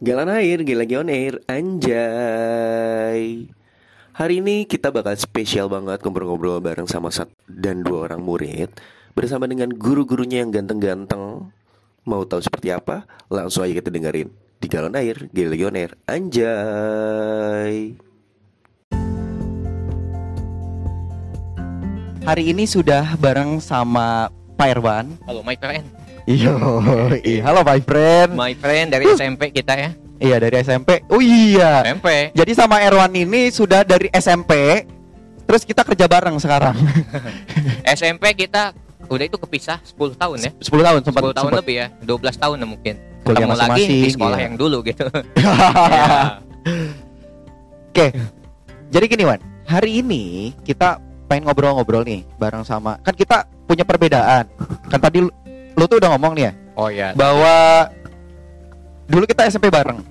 Galan Air, gila lagi on air, anjay. Hari ini kita bakal spesial banget ngobrol-ngobrol bareng sama satu dan dua orang murid Bersama dengan guru-gurunya yang ganteng-ganteng. Mau tahu seperti apa? Langsung aja kita dengerin Di Galon Air, gila lagi on air, anjay. Hari ini sudah bareng sama Pak Irwan. Halo friend, Iyo, iya. Halo my friend. my friend dari SMP kita ya. Iya dari SMP. Oh iya. SMP. Jadi sama Irwan ini sudah dari SMP. Terus kita kerja bareng sekarang. SMP kita udah itu kepisah 10 tahun ya. 10 tahun sempat 10 tahun sempat. lebih ya, 12 tahun lah mungkin. Kuliah Ketemu lagi di sekolah iya. yang dulu gitu. Ya. Oke. Jadi gini Wan, hari ini kita pengen ngobrol-ngobrol nih bareng sama kan kita punya perbedaan. Kan tadi lu, tuh udah ngomong nih ya Oh iya. bahwa dulu kita SMP bareng.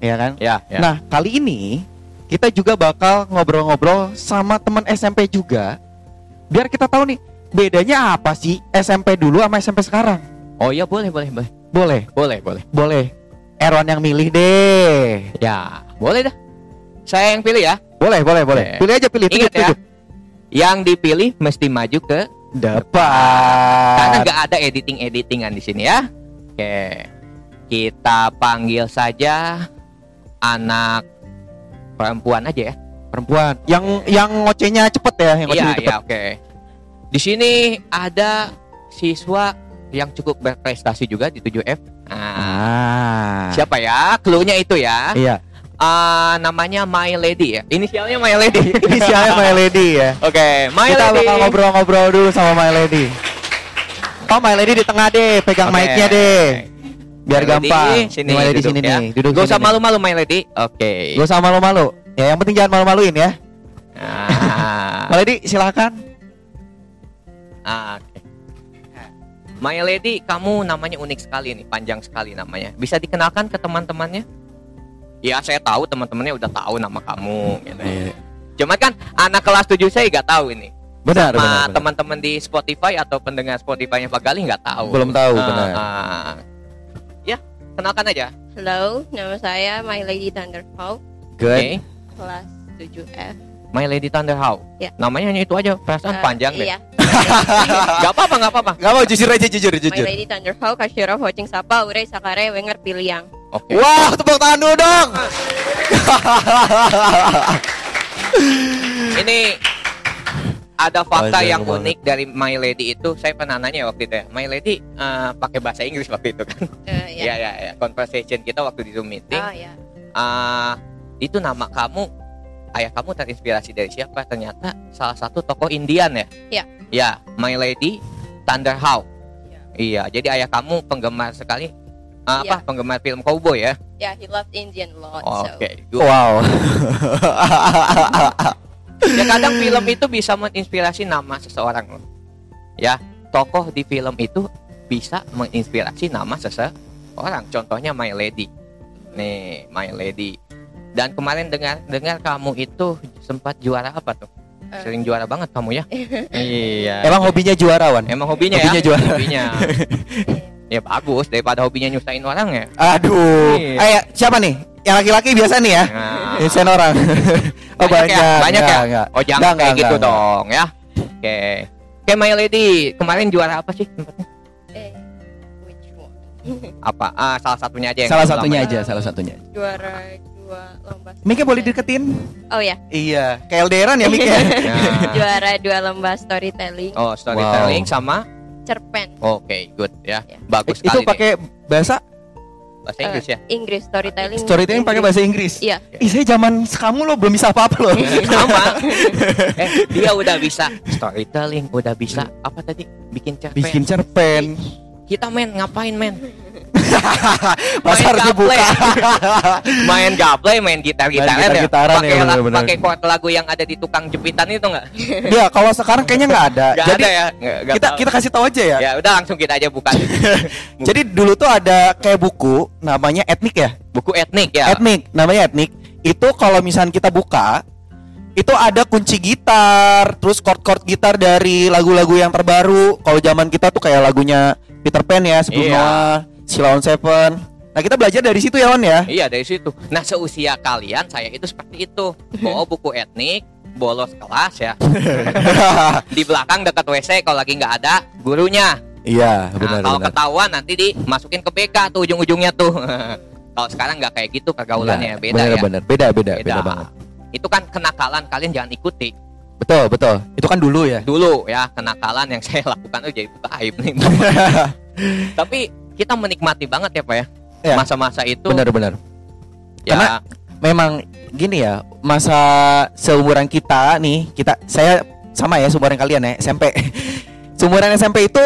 Iya kan? Ya, ya. Nah, kali ini kita juga bakal ngobrol-ngobrol sama teman SMP juga. Biar kita tahu nih bedanya apa sih SMP dulu sama SMP sekarang. Oh iya boleh, boleh, boleh. Boleh, Boleh, boleh. boleh. Erwan yang milih deh. Ya, boleh dah. Saya yang pilih ya. Boleh, boleh, boleh. Pilih aja pilih. Ingat ya. tunjuk. Yang dipilih mesti maju ke Depan. karena nggak ada editing-editingan di sini ya. Oke. Kita panggil saja anak perempuan aja ya. perempuan. Yang yang ngocehnya cepet ya, yang Iya, ngocehnya cepet. iya, oke. Di sini ada siswa yang cukup berprestasi juga di 7F. Nah, Ah. siapa ya? Cluenya itu ya. Iya. Ah, namanya My Lady ya. Inisialnya My Lady. Inisialnya My Lady ya. Oke, My kita Lady. bakal ngobrol-ngobrol dulu sama My Lady. Oh, My Lady di tengah deh, pegang Oke. mic-nya deh. Biar My Lady, gampang. Sini, My Lady duduk sini ya. nih, duduk Gak usah malu-malu My Lady. Oke. Gak usah malu-malu. Ya, yang penting jangan malu-maluin ya. Ah, My Lady silakan. ah, oke. My Lady, kamu namanya unik sekali nih, panjang sekali namanya. Bisa dikenalkan ke teman-temannya? Ya, saya tahu teman-temannya udah tahu nama kamu. Gitu. Cuman kan anak kelas 7 saya nggak tahu ini. Benar, Sama benar, teman-teman di Spotify atau pendengar Spotify-nya Pak Gali nggak tahu. Belum tahu, Ah, benar. ah. Ya, kenalkan aja. Halo, nama saya My Lady Thunderhawk, Good. Oke. kelas 7F. My Lady Thunderhawk. Ya. Namanya hanya itu aja, perasaan Eh, panjang deh. Iya. Gak apa-apa, gak apa-apa. Gak mau jujur aja jujur My jujur. Lady Thunderhawk, Kashira Hocing Sapa, Ure Sakare, Wenger Piliang. Oke. Wah, tepuk tangan dulu dong. Ini ada fakta Wajar yang banget. unik dari My Lady itu. Saya pernah nanya waktu itu ya. My Lady eh, pakai bahasa Inggris waktu itu kan. Eh, Iya, iya, ya. Conversation kita waktu di Zoom meeting. Oh ya. Ah, itu nama kamu ayah kamu terinspirasi dari siapa? Ternyata salah satu tokoh Indian ya? Iya. Ya, My Lady Thunderhawk. Iya. Iya, jadi ayah kamu penggemar sekali ah, Iya. apa? Penggemar film cowboy ya? Ya, he loved Indian a lot. Oh, so. Oke, good. Wow. Ya kadang film itu bisa menginspirasi nama seseorang loh. Ya, tokoh di film itu bisa menginspirasi nama seseorang. Contohnya My Lady. Nih, My Lady. Dan kemarin dengar dengar kamu itu sempat juara apa tuh? Eh. Sering juara banget kamu ya? iya. Emang hobinya juarawan? Emang hobinya, hobinya ya? juara. Hobinya. ya bagus daripada hobinya nyusahin orang ya. Aduh. Iya. Eh, siapa nih? Yang laki-laki biasa nih ya? Nah, Nyusahin orang. oh, banyak. ya? Banyak ya? Enggak, enggak. Oh jangan Enggak, kayak enggak, gitu enggak. dong ya. Oke. Oke My Lady, kemarin juara apa sih? tempatnya? Eh, which one? Apa? Ah, salah satunya aja yang Salah satunya lama aja, salah satunya. Juara dua lomba. Miknya bolih deketin? Oh ya, Iya, kayak LDRan ya Mik ya. ya. juara dua lomba storytelling. Oh, storytelling Wow. sama Cerpen. Oke, good ya. Ya. Bagus Itu pakai bahasa bahasa Inggris ya. Inggris storytelling. storytelling pakai bahasa Inggris. Iya. Ih, saya zaman kamu lo belum bisa apa-apa loh. sama. eh, dia udah bisa storytelling, udah bisa apa tadi? Bikin cerpen. Bikin cerpen. Kita main ngapain, men? Pasar Main dibuka. main gaple, main gitar-gitaran Main ya. gitar-gitaran Pakai ya, pakai chord lagu yang ada di tukang jepitan itu enggak? Dia kalau sekarang kayaknya nggak ada. Enggak Jadi ada ya. Nggak- nggak kita tahu. kita kasih tahu aja ya. Ya udah langsung kita aja buka. Jadi dulu tuh ada kayak buku namanya etnik ya. Buku etnik ya. Etnik, namanya etnik. Itu kalau misalnya kita buka itu ada kunci gitar, terus chord-chord gitar dari lagu-lagu yang terbaru. Kalau zaman kita tuh kayak lagunya Peter Pan ya sebelum Iya. Noah, Sheila on Seven. Nah kita belajar dari situ ya Wan ya. Iya dari situ. Nah seusia kalian saya itu seperti itu. Bawa buku etnik, bolos kelas ya. Di belakang dekat WC kalau lagi nggak ada gurunya. Iya Nah, benar kalau benar. ketahuan nanti dimasukin ke BK tuh ujung-ujungnya tuh. kalau sekarang nggak kayak gitu pergaulannya Nah, beda benar, ya. Benar beda beda beda, Beda. banget. Itu kan kenakalan kalian jangan ikuti. Betul betul. Itu kan dulu ya. Dulu ya kenakalan yang saya lakukan oh jadi aib nih. Tapi kita menikmati banget ya Pak ya. Ya. Masa-masa itu Benar benar. ya Karena- Memang gini ya masa seumuran kita nih kita saya sama ya seumuran kalian ya SMP. seumuran SMP itu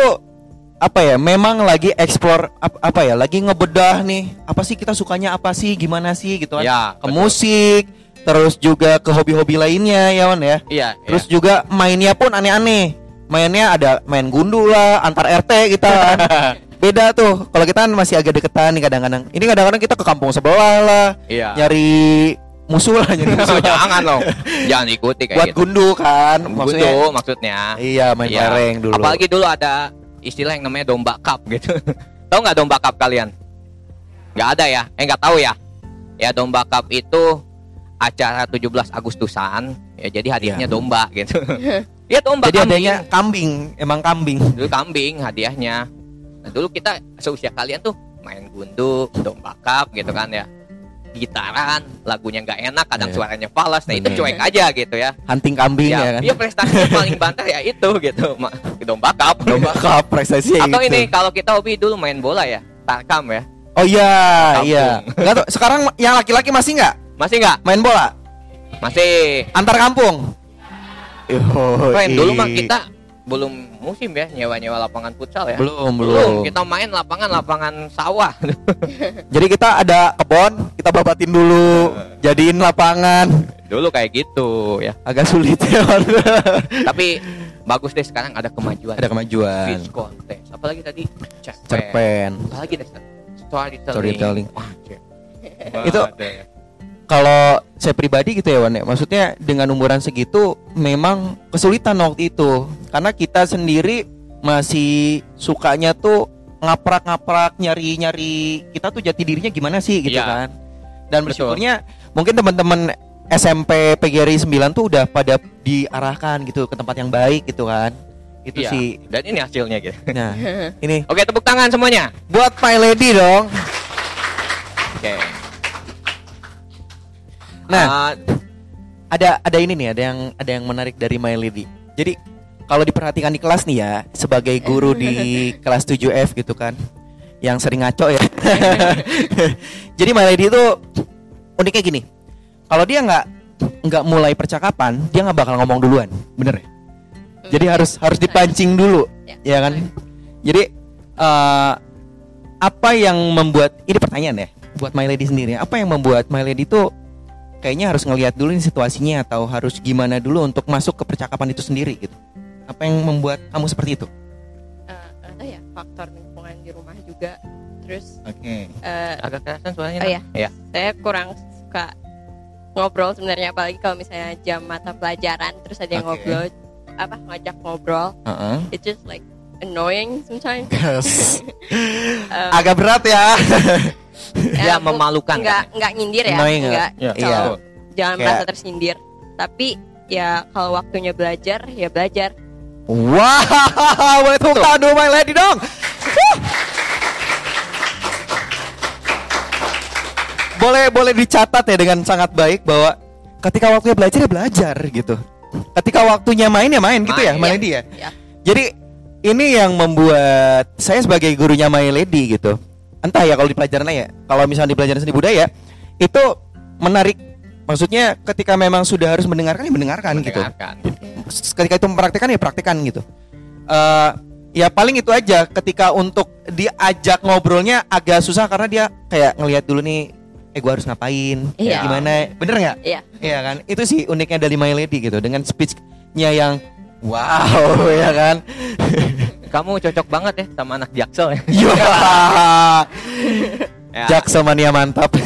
apa ya memang lagi explore ap- apa ya lagi ngebedah nih apa sih kita sukanya apa sih gimana sih gitu kan ya ke betul. musik terus juga ke hobi-hobi lainnya ya Wan ya Iya, terus juga mainnya pun aneh-aneh mainnya ada main gundu lah antar RT kita kan beda tuh kalau kita kan masih agak deketan nih kadang-kadang ini kadang-kadang kita ke kampung sebelah lah iya. nyari musuh lah nyari musuh Jangan loh. Jangan ikuti kayak buat gitu. gundu kan maksudnya Gundu maksudnya. iya main Iya. lereng dulu Apalagi dulu ada istilah yang namanya domba cup gitu. tahu nggak domba cup kalian? Nggak ada ya? Eh nggak tahu ya? Ya domba cup itu acara 17 Agustusan. Ya jadi hadiahnya Iya. domba gitu. Iya domba jadi kambing. adanya kambing emang kambing Dulu kambing hadiahnya. Nah, dulu kita seusia kalian tuh main gundu, domba cup gitu kan ya. Gitaran, lagunya nggak enak, kadang Iya. suaranya falas. Nah itu Iya. cuek aja gitu ya. hunting kambing ya, ya, kan prestasinya paling banter ya itu gitu domba cup domba cup prestasi atau gitu. ini kalau kita hobi dulu main bola ya tarkam ya oh iya Kampung. iya nggak sekarang yang laki-laki masih nggak masih nggak? Main bola? Masih. Antar kampung? Yo, keren dulu mah kita belum musim ya nyewa-nyewa lapangan futsal ya. Belum belum. kita main lapangan lapangan sawah. Jadi kita ada kebon kita babatin dulu jadiin lapangan. Dulu kayak gitu ya. Agak sulit ya tapi bagus deh sekarang ada kemajuan. Ada kemajuan. Speech contest. Apalagi tadi? Cerpen. Cerpen. Apalagi deh storytelling. Storytelling. Wah. Itu- Ada. Kalau saya pribadi gitu ya Wan ya, maksudnya dengan umuran segitu memang kesulitan waktu itu. Karena kita sendiri masih sukanya tuh ngaprak-ngaprak nyari-nyari kita tuh jati dirinya gimana sih gitu Iya. kan. Dan Betul. bersyukurnya mungkin teman-teman SMP PGRI 9 tuh udah pada diarahkan gitu ke tempat yang baik gitu kan. Itu Iya. sih. Dan ini hasilnya gitu. Nah ini. Oke tepuk tangan semuanya. Buat My Lady dong. Oke Nah. Ah, ada ada ini nih ada yang ada yang menarik dari My Lady. Jadi kalau diperhatikan di kelas nih ya sebagai guru di kelas 7F gitu kan yang sering ngaco ya. Jadi My Lady itu uniknya gini. Kalau dia nggak nggak mulai percakapan, dia nggak bakal ngomong duluan. Bener ya? Jadi harus harus dipancing dulu, Ya. ya kan? Jadi eh, apa yang membuat ini pertanyaan ya buat My Lady sendiri. Apa yang membuat My Lady itu kayaknya harus ngelihat dulu nih situasinya atau harus gimana dulu untuk masuk ke percakapan itu sendiri gitu. Apa yang membuat kamu seperti itu? Eh, atau ya faktor lingkungan di rumah juga terus Oke. eh, agak kerasan suaranya Oh, iya. ya saya kurang suka ngobrol sebenarnya apalagi kalau misalnya jam mata pelajaran terus ada yang Oke. ngobrol apa ngajak ngobrol it's just like annoying sometimes Eh, Agak berat ya. ya memalukan nggak nggak nyindir ya Annoying nggak Ya, Iya. kalau jangan Kayak- merasa tersindir tapi ya kalau waktunya belajar ya belajar Wow, boleh tepuk tangan dulu My Lady dong. Boleh boleh dicatat ya dengan sangat baik bahwa ketika waktunya belajar ya belajar gitu. Ketika waktunya main ya main, gitu ya, Main, My iya. Lady ya. Ya. Jadi ini yang membuat saya sebagai gurunya My Lady gitu. Entah ya kalau di pelajaran ya, kalau misalnya di pelajaran seni budaya itu menarik. Maksudnya ketika memang sudah harus mendengarkan ya mendengarkan gitu Mendengarkan. ketika itu mempraktikkan ya praktikkan gitu. Eh ya paling itu aja ketika untuk diajak ngobrolnya agak susah karena dia kayak ngelihat dulu nih eh gua harus ngapain Iya. gimana bener nggak Iya. Iya kan itu sih uniknya dari My Lady gitu dengan speechnya yang wow ya kan kamu cocok banget ya sama anak jaksel ya, Yo, ya Jaksomania mantap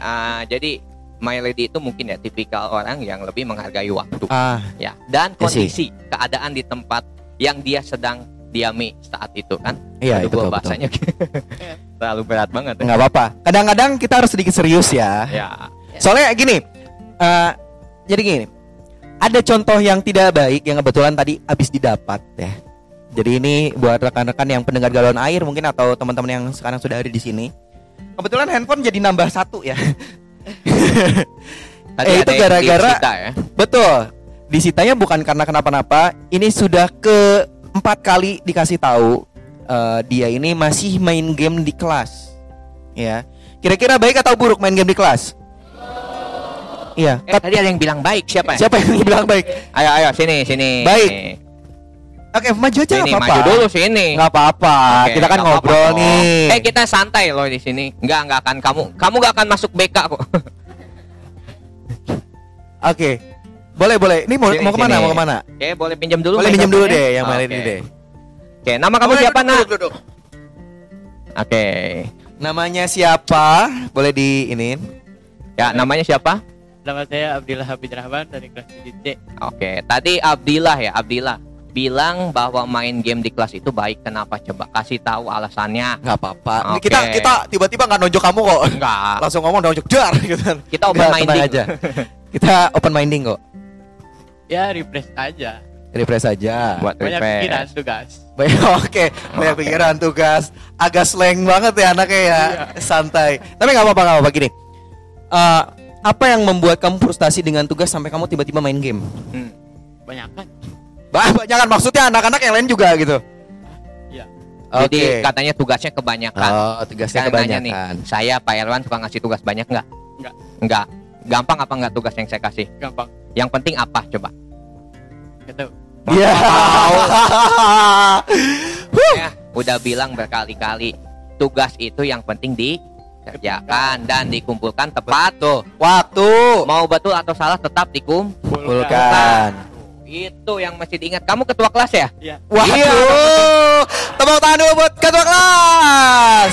ah, jadi My Lady itu mungkin ya tipikal orang yang lebih menghargai waktu ah ya dan Iya kondisi keadaan di tempat yang dia sedang diami saat itu kan iya Aduh, itu gua betul, betul. bahasanya terlalu berat banget. Ya. Nggak apa-apa. Kadang-kadang kita harus sedikit serius ya. Ya. Soalnya gini, uh, jadi gini, ada contoh yang tidak baik yang kebetulan tadi habis didapat ya. Jadi ini buat rekan-rekan yang pendengar galon air mungkin atau teman-teman yang sekarang sudah ada di sini. Kebetulan handphone jadi nambah satu ya. Tadi eh, itu gara-gara ya. betul disitanya bukan karena kenapa-napa. Ini sudah ke empat kali dikasih tahu uh, dia ini masih main game di kelas. Ya, kira-kira baik atau buruk main game di kelas? Iya. Eh, tadi ada yang bilang baik siapa ya? Siapa yang bilang baik? Ayo ayo sini sini. Baik. Oke, maju aja sini, apa-apa. Maju dulu sini. Nggak apa-apa. Oke, kita kan ngobrol apa -apa. nih. Eh kita santai loh di sini. Enggak enggak akan kamu kamu enggak akan masuk BK kok. Oke. Boleh boleh. Ini mau Sini, mau ke mana? sini. Mau ke mana? Oke, boleh pinjam dulu. Boleh pinjam dulu microphone-nya? deh yang mana ini deh. Oke, nama kamu Boleh, siapa, Nak? Oke. Namanya siapa? Boleh di ini. Ya, namanya siapa? Nama saya Abdillah Habib Rahman dari kelas 7C. Oke, tadi Abdillah ya, Abdillah bilang bahwa main game di kelas itu baik. Kenapa? Coba kasih tahu alasannya. Nggak apa-apa. Oke. Kita kita tiba-tiba nggak nonjok kamu kok. Enggak. Langsung ngomong nonjok dar gitu. Kita open Nggak, minding. aja. Kita open minding kok. Ya refresh aja. Refresh aja. Buat Banyak refresh. pikiran tugas. Baik, Oke, banyak pikiran tugas. Agak slang banget ya anaknya ya, santai. Tapi nggak apa-apa, nggak apa-apa gini. Eh, apa yang membuat kamu frustasi dengan tugas sampai kamu tiba-tiba main game? Hmm. Banyak kan? Bah, jangan maksudnya anak-anak yang lain juga gitu. Iya. Jadi Oke. katanya tugasnya kebanyakan. Oh, tugasnya Sekarang nanya nih, kebanyakan. saya Pak Irwan suka ngasih tugas banyak nggak? Nggak. Nggak. Gampang apa nggak tugas yang saya kasih? Gampang. Yang penting apa? Coba. Gitu. Iya. Ya, udah bilang berkali-kali tugas itu yang penting dikerjakan dan dikumpulkan tepat tuh. Waktu. Mau betul atau salah tetap dikumpulkan. Kumpulkan. Itu yang mesti diingat. Kamu ketua kelas ya? Iya. Waduh. Tepuk tangan dulu buat ketua kelas.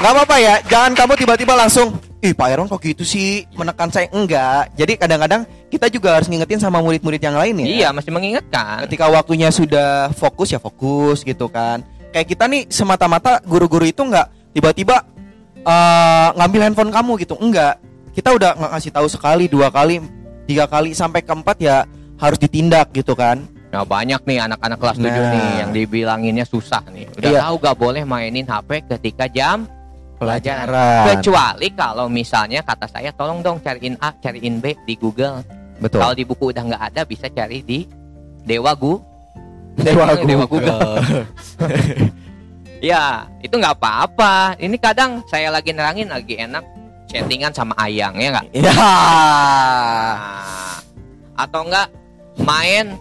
Gak apa-apa ya, jangan kamu tiba-tiba langsung Ih Pak Iron kok gitu sih menekan saya Enggak, jadi kadang-kadang kita juga harus ngingetin sama murid-murid yang lain ya Iya, mesti mengingatkan. Ketika waktunya sudah fokus ya fokus gitu kan Kayak kita nih semata-mata guru-guru itu nggak tiba-tiba eh, ngambil handphone kamu gitu Enggak, kita udah nggak kasih tahu sekali, dua kali, tiga kali Sampai keempat ya harus ditindak gitu kan Nah, banyak nih anak-anak kelas 7 Nah. nih yang dibilanginnya susah nih. Udah Iya. tahu gak boleh mainin HP ketika jam pelajaran. Pelajaran. Kecuali kalau misalnya kata saya tolong dong cariin A, cariin B di Google. Betul Kalau di buku udah nggak ada bisa cari di Dewa Gu. Dewa Dewa Google. Ya, itu nggak apa-apa. Ini kadang saya lagi nerangin lagi enak chattingan sama Ayang ya nggak? Ya. Nah, atau enggak main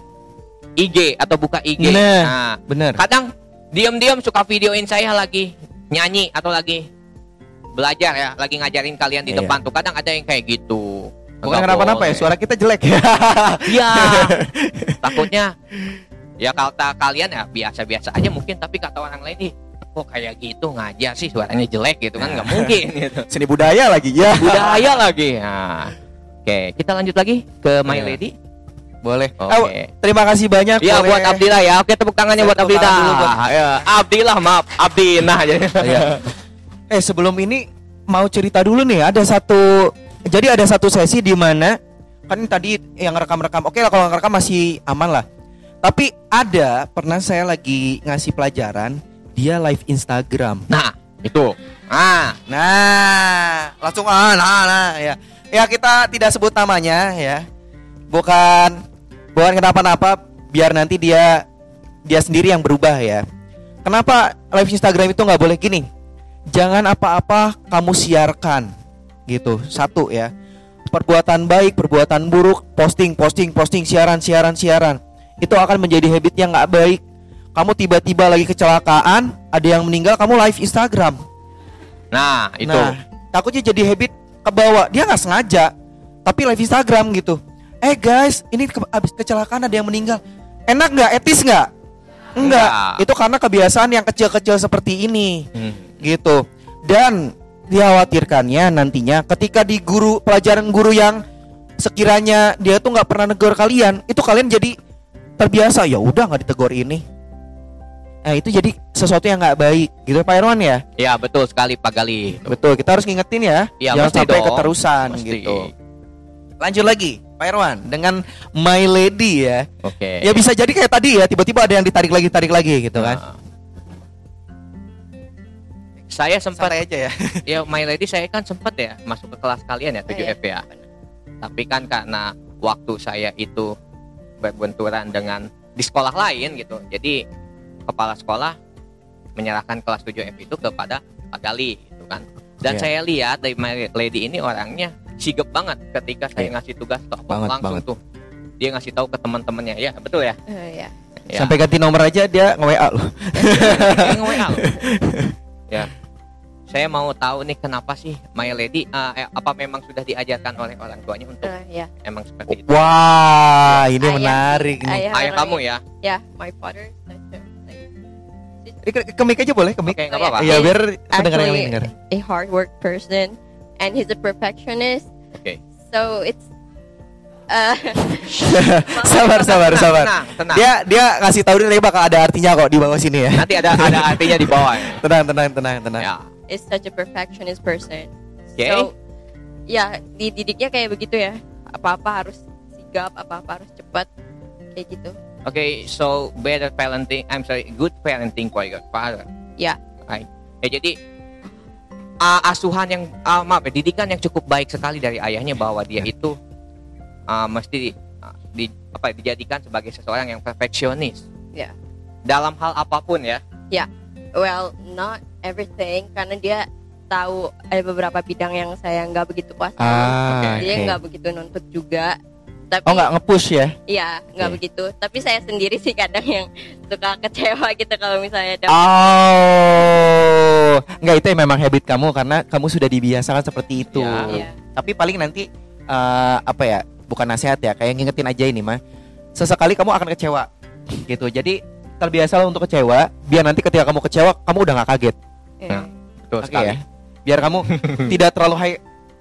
IG atau buka IG. Nah. Nah, Bener. kadang diam-diam suka videoin saya lagi nyanyi atau lagi belajar ya, lagi ngajarin kalian di Iya. depan tuh. Kadang ada yang kayak gitu. Bukan kenapa-napa ya, suara kita jelek ya. Iya. Takutnya ya kata kalian ya biasa-biasa aja mungkin tapi kata orang lain nih kok kayak gitu ngajar sih suaranya jelek gitu kan nggak mungkin gitu. Seni budaya lagi ya. Budaya lagi. Nah. Oke, kita lanjut lagi ke My Iya. Lady. Boleh. Oke. Eh, terima kasih banyak. Iya boleh. buat Abdillah ya. Oke tepuk tangannya Saya buat Abdillah. buat- Ya, Abdillah maaf, Abdina aja. Iya. Eh sebelum ini mau cerita dulu nih. Ada satu. Jadi ada satu sesi di mana kan tadi yang rekam-rekam. Oke lah kalau ngerekam masih aman lah. Tapi ada pernah saya lagi ngasih pelajaran dia live Instagram. Nah, itu. Ah, Nah, langsung ah, nah, nah, ya. Ya kita tidak sebut namanya ya. Bukan bukan kenapa-napa biar nanti dia dia sendiri yang berubah ya. Kenapa live Instagram itu nggak boleh gini? Jangan apa-apa kamu siarkan gitu. Satu ya. Perbuatan baik, perbuatan buruk, posting, posting, posting, siaran, siaran, siaran. Itu akan menjadi habit yang nggak baik. Kamu tiba-tiba lagi kecelakaan, ada yang meninggal, kamu live Instagram. nah itu. Nah, takutnya jadi habit ke bawah. Dia nggak sengaja, tapi live Instagram gitu. Eh guys, ini ke abis kecelakaan ada yang meninggal. Enak nggak? Etis nggak? Enggak. Itu karena kebiasaan yang kecil-kecil seperti ini, Hmm. gitu. Dan dikhawatirkannya nantinya ketika di guru pelajaran guru yang sekiranya dia tuh nggak pernah negor kalian, itu kalian jadi terbiasa. Ya udah nggak ditegur ini. Nah itu jadi sesuatu yang nggak baik gitu Pak Irwan ya. Ya betul sekali Pak Gali. Betul kita harus ngingetin ya. Ya, jangan sampai dong. keterusan Mesti. gitu. Lanjut lagi Pak Irwan dengan My Lady ya. Oke. Ya bisa jadi kayak tadi ya tiba-tiba ada yang ditarik lagi tarik lagi gitu kan. Nah. Saya sempat Santai aja ya. ya My Lady saya kan sempat ya masuk ke kelas kalian ya 7F Iya, ya. Tapi kan karena waktu saya itu berbenturan dengan di sekolah lain gitu. Jadi kepala sekolah menyerahkan kelas 7F itu kepada Pak Gali gitu kan. Dan Iya. saya lihat dari My Lady ini orangnya sigap banget ketika saya Iya. ngasih tugas ke Banget, langsung banget. tuh. Dia ngasih tahu ke teman-temannya. Ya, betul ya? Eh, ya. Ya. Sampai ganti nomor aja dia nge-WA loh. Dia nge-WA ya. Saya mau tahu nih kenapa sih My Lady uh, eh, apa memang sudah diajarkan oleh orang tuanya untuk Eh, ya. emang seperti itu? Wah, ini Ayah- menarik nih. ayah Ayah kamu ya? Ya, my father. Ke, ke mic aja boleh, ke mic. Oh, ya. apa-apa. Iya, He's biar pendengar yang lain dengar. a hard work person, and he's a perfectionist. Oke. So it's. Uh, sabar, sabar, Tenang, sabar. Tenang, tenang. Dia dia ngasih tahu dia bakal ada artinya kok di bawah sini ya. Nanti ada ada artinya di bawah. ya. Tenang, tenang, tenang, tenang. Ya. is such a perfectionist person. Oke. So, ya dididiknya kayak begitu ya. Apa-apa harus sigap, apa-apa harus cepat, kayak gitu. Oke, so better parenting, I'm sorry, good parenting for your father. Ya. Right. Ya jadi uh, asuhan yang uh, maaf ya, didikan yang cukup baik sekali dari ayahnya bahwa dia itu uh, mesti uh, di apa dijadikan sebagai seseorang yang perfeksionis. Ya. Dalam hal apa pun ya. Well, not everything, karena dia tahu ada beberapa bidang yang saya nggak begitu kuasai. Ah, dia oke. nggak begitu nuntut juga. Tapi Oh, nggak nge-push ya? Iya, nggak Oke. begitu. Tapi saya sendiri sih kadang yang suka kecewa gitu kalau misalnya ada Oh, nggak itu memang habit kamu karena kamu sudah dibiasakan seperti itu. Ya. Iya. Tapi paling nanti eh, apa ya? Bukan nasihat ya, kayak ngingetin aja ini mah. Sesekali kamu akan kecewa, gitu. Jadi terbiasa untuk kecewa, biar nanti ketika kamu kecewa, kamu udah nggak kaget. ya. Betul Oke ya. Biar kamu tidak terlalu high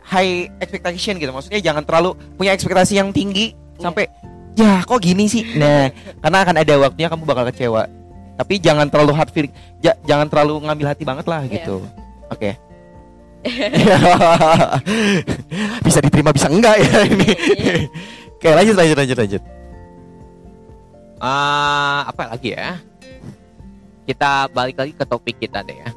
high expectation gitu. Maksudnya jangan terlalu punya ekspektasi yang tinggi sampai ya kok gini sih. Nah, karena akan ada waktunya kamu bakal kecewa. Tapi jangan terlalu hard feeling. Ja- jangan terlalu ngambil hati banget lah Iya. gitu. Oke. bisa diterima bisa enggak ya ini. Oke, lanjut lanjut lanjut lanjut. Ah, apa lagi ya? Kita balik lagi ke topik kita deh ya.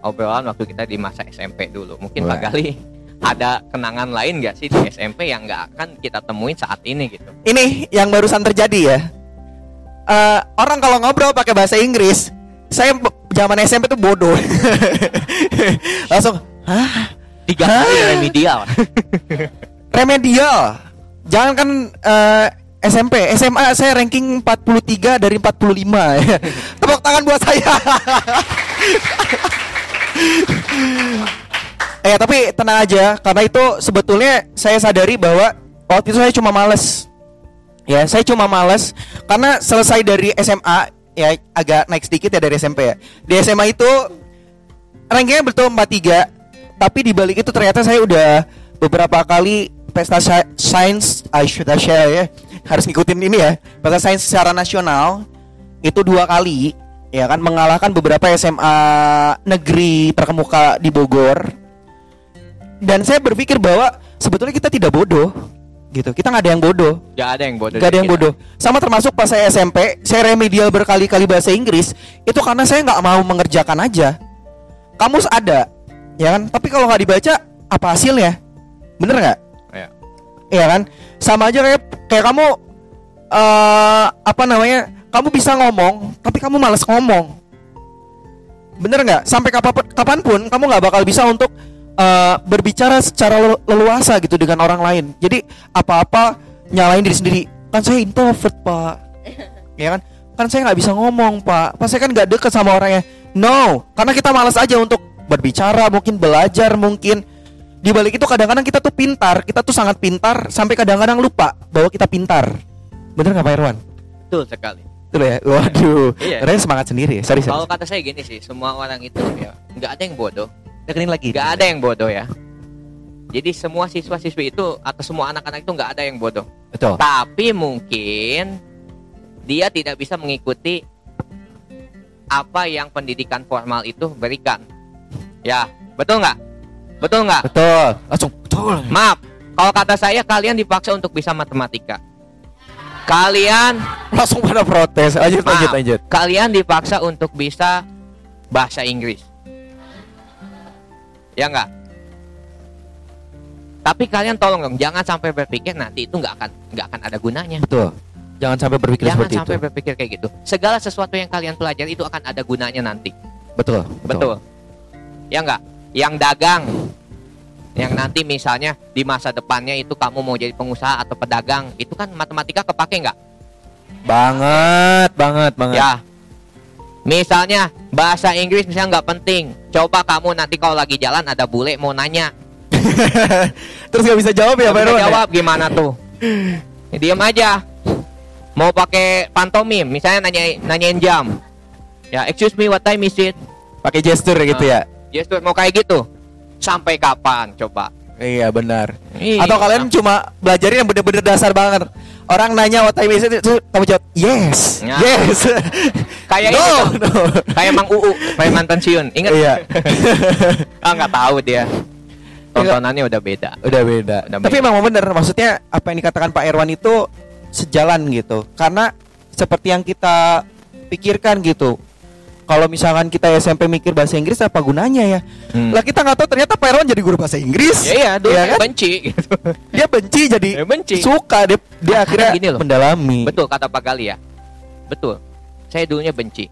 Obrolan waktu kita di masa SMP dulu. Mungkin Wah. Pak Gali ada kenangan lain nggak sih di SMP yang nggak akan kita temuin saat ini gitu? Ini yang barusan terjadi ya. Eh, orang kalau ngobrol pakai bahasa Inggris, saya zaman SMP tuh bodoh. Langsung, hah? Tiga kali remedial. Remedial. Jangan kan eh, SMP, SMA saya ranking 43 dari 45 ya. Tepuk tangan buat saya. Tapi tenang aja karena itu sebetulnya saya sadari bahwa waktu itu saya cuma males. Ya, saya cuma males karena selesai dari SMA ya agak naik sedikit ya dari SMP ya. Di SMA itu rankingnya betul 43 tapi di balik itu ternyata saya udah beberapa kali pesta sains I should I share ya harus ngikutin ini ya pesta sains secara nasional itu dua kali ya kan mengalahkan beberapa SMA negeri terkemuka di Bogor dan saya berpikir bahwa sebetulnya kita tidak bodoh gitu kita nggak ada yang bodoh Gak ada yang bodoh. Gak ada yang kita. bodoh. Sama termasuk pas saya SMP, saya remedial berkali-kali bahasa Inggris. Itu karena saya nggak mau mengerjakan aja. Kamus ada, ya kan? Tapi kalau nggak dibaca, apa hasilnya? Bener nggak? Iya. Iya kan? Sama aja kayak kayak kamu eh apa namanya? Kamu bisa ngomong, tapi kamu malas ngomong. Bener nggak? Sampai kapan kapan pun kamu nggak bakal bisa untuk eh, berbicara secara lelu- leluasa gitu dengan orang lain. Jadi apa-apa nyalain diri sendiri. Kan saya introvert pak, ya kan? Kan saya nggak bisa ngomong pak. Pas saya kan nggak deket sama orangnya. No, karena kita malas aja untuk berbicara, mungkin belajar, mungkin di balik itu kadang-kadang kita tuh pintar, kita tuh sangat pintar sampai kadang-kadang lupa bahwa kita pintar. Bener nggak Pak Irwan? Betul sekali. Betul ya? Waduh, Iya. keren semangat sendiri. ya. Sorry, sorry. Kalau kata saya gini sih, semua orang itu ya nggak ada yang bodoh. Tekenin lagi. Nggak ada yang bodoh ya. Jadi semua siswa-siswi itu atau semua anak-anak itu nggak ada yang bodoh. Betul. Tapi mungkin dia tidak bisa mengikuti apa yang pendidikan formal itu berikan. Ya, betul nggak? Betul nggak? Betul. Langsung betul. Maaf, kalau kata saya kalian dipaksa untuk bisa matematika. Kalian Langsung pada protes. Lanjut, maaf, lanjut, lanjut. kalian dipaksa untuk bisa bahasa Inggris. Ya nggak? Tapi kalian tolong dong, jangan sampai berpikir nanti itu nggak akan nggak akan ada gunanya. Betul. Jangan sampai berpikir Jangan seperti sampai itu. berpikir kayak gitu. Segala sesuatu yang kalian pelajari itu akan ada gunanya nanti. Betul. Betul. Ya enggak? Yang dagang yang nanti misalnya di masa depannya itu kamu mau jadi pengusaha atau pedagang, itu kan matematika kepake nggak? Banget, banget, banget. Ya. Misalnya bahasa Inggris misalnya nggak penting. Coba kamu nanti kalau lagi jalan ada bule mau nanya, Terus gak bisa jawab ya, Nggak Pak ya? jawab gimana tuh? Ya, Diam aja. Mau pakai pantomim, misalnya nanya nanyain jam. Ya, excuse me, what time is it? Pakai gestur gitu ya. Gestur mau kayak gitu. Sampai kapan coba? Iya, benar. Iya. Atau kalian cuma belajarin yang bener-bener dasar banget. Orang nanya what time is it, itu kamu jawab yes, Ya. yes. Kayak no, dong. no. Kayak Mang Uu, preman pensiun. Ingat? Iya, Ah nggak tahu dia. Tontonannya udah beda. udah beda. Udah Tapi beda. memang bener, maksudnya apa yang dikatakan Pak Irwan itu sejalan gitu. Karena seperti yang kita pikirkan gitu. Kalau misalkan kita SMP mikir bahasa Inggris apa gunanya ya? Hmm. Lah kita nggak tahu ternyata Pak Irwan jadi guru bahasa Inggris. Ya iya, dulu Iya saya kan? benci gitu. Dia benci jadi Ya, benci. suka dia dia Ah, akhirnya gini loh. mendalami. Betul kata Pak Gali ya. Betul. Saya dulunya benci.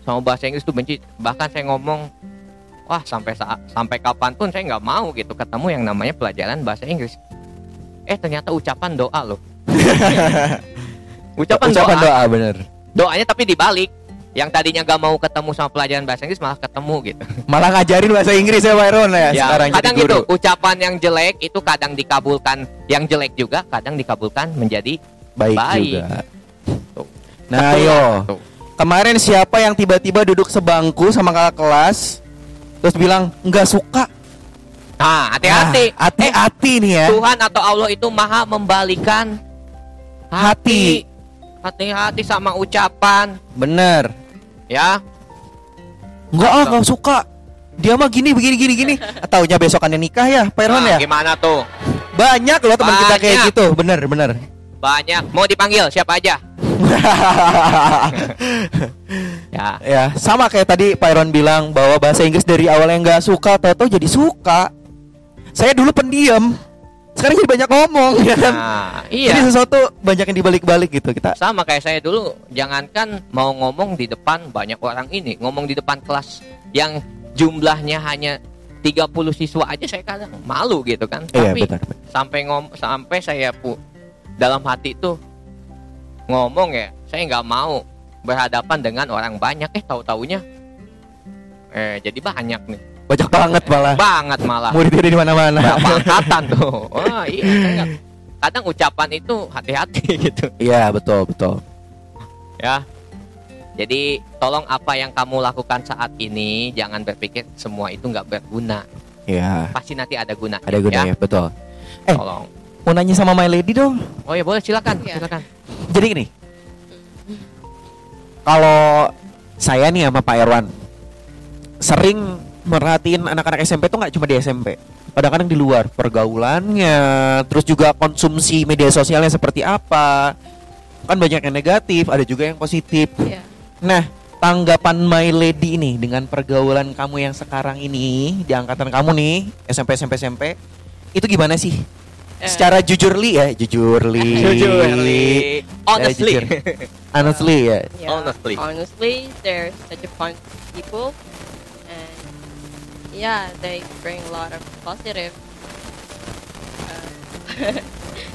Sama bahasa Inggris tuh benci. Bahkan saya ngomong, wah sampai saat sampai kapan pun saya nggak mau gitu ketemu yang namanya pelajaran bahasa Inggris. Eh ternyata ucapan doa loh. ucapan, Ucapan doa. doa bener. Doanya tapi dibalik. Yang tadinya nggak mau ketemu sama pelajaran bahasa Inggris malah ketemu gitu. Malah ngajarin bahasa Inggris ya Pak ya, Ya, sekarang kadang jadi guru. gitu ucapan yang jelek itu kadang dikabulkan yang jelek juga kadang dikabulkan menjadi Baik, Baik. juga. Tuh. Nah, tuh. Kemarin siapa yang tiba-tiba duduk sebangku sama kakak kelas terus bilang nggak suka? Nah, hati-hati. Nah, hati-hati nih ya. Tuhan atau Allah itu maha membalikan Hati. Hati-hati sama ucapan, Bener. Ya. Enggak ah, nggak suka. Dia mah gini begini gini gini. Taunya besokannya nikah ya, Pak Irwan Nah, ya? Gimana tuh? Banyak loh teman kita kayak gitu. Bener, bener. Banyak. Mau dipanggil siapa aja? Ya. ya, sama kayak tadi Pak Irwan bilang bahwa bahasa Inggris dari awalnya nggak suka, tahu jadi suka. Saya dulu pendiam, sekarang jadi banyak ngomong ya kan. Nah, Jadi iya. sesuatu banyak yang dibalik-balik gitu kita. Sama kayak saya dulu, jangankan mau ngomong di depan banyak orang ini, ngomong di depan kelas yang jumlahnya hanya 30 siswa aja saya kadang malu gitu kan. Iya Tapi benar. sampai ngom sampai saya pu dalam hati itu ngomong ya saya nggak mau berhadapan dengan orang banyak eh tahu taunya eh jadi banyak nih Banyak banget malah. banget malah Muridnya di mana-mana. angkatan tuh wah iya kadang ucapan itu hati-hati gitu Iya betul betul. ya jadi tolong apa yang kamu lakukan saat ini jangan berpikir semua itu nggak berguna Iya. pasti nanti ada guna Ada gunanya betul. Eh. tolong Mau nanya sama My Lady dong. oh ya boleh silakan Iya. silakan Jadi gini. Kalau saya nih sama Pak Irwan sering merhatiin anak-anak SMP tuh nggak cuma di SMP. Kadang-kadang di luar pergaulannya, terus juga konsumsi media sosialnya seperti apa. Kan banyak yang negatif, ada juga yang positif. Yeah. Nah, tanggapan My Lady ini dengan pergaulan kamu yang sekarang ini di angkatan kamu nih SMP SMP SMP itu gimana sih? Eh, Secara jujur li ya, jujur li. Jujur, Li. Honestly. jujur. Honestly ya. yeah, Honestly. honestly, they're such a fun people, yeah, they bring a lot of positive, uh,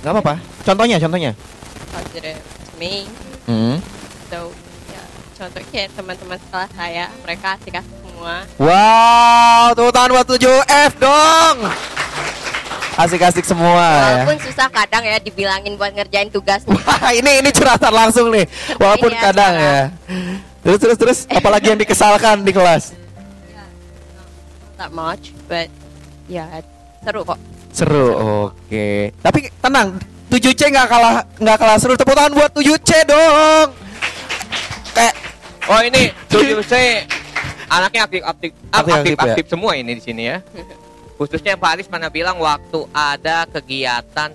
Gak apa-apa. Contohnya, contohnya. positive to me. Hmm. So, yeah, contoh kayak teman-teman sekelas saya, mereka asik-asik semua. Wow, tepuk tangan buat 7F dong. Asik-asik semua ya. Walaupun susah kadang ya dibilangin buat ngerjain tugasnya. Wah, ini ini curhatan langsung nih. Walaupun ya, kadang ya. Terus terus terus apalagi yang dikesalkan di kelas? Not much, but yeah, seru kok. Seru. Oke. Tapi tenang, 7C nggak kalah nggak kalah seru. Tepuk tangan buat 7C dong. Kayak Oh ini 7C anaknya aktif aktif Aktif, aktif, aktif, aktif, ya. semua ini di sini ya. Khususnya Pak Aris pernah bilang waktu ada kegiatan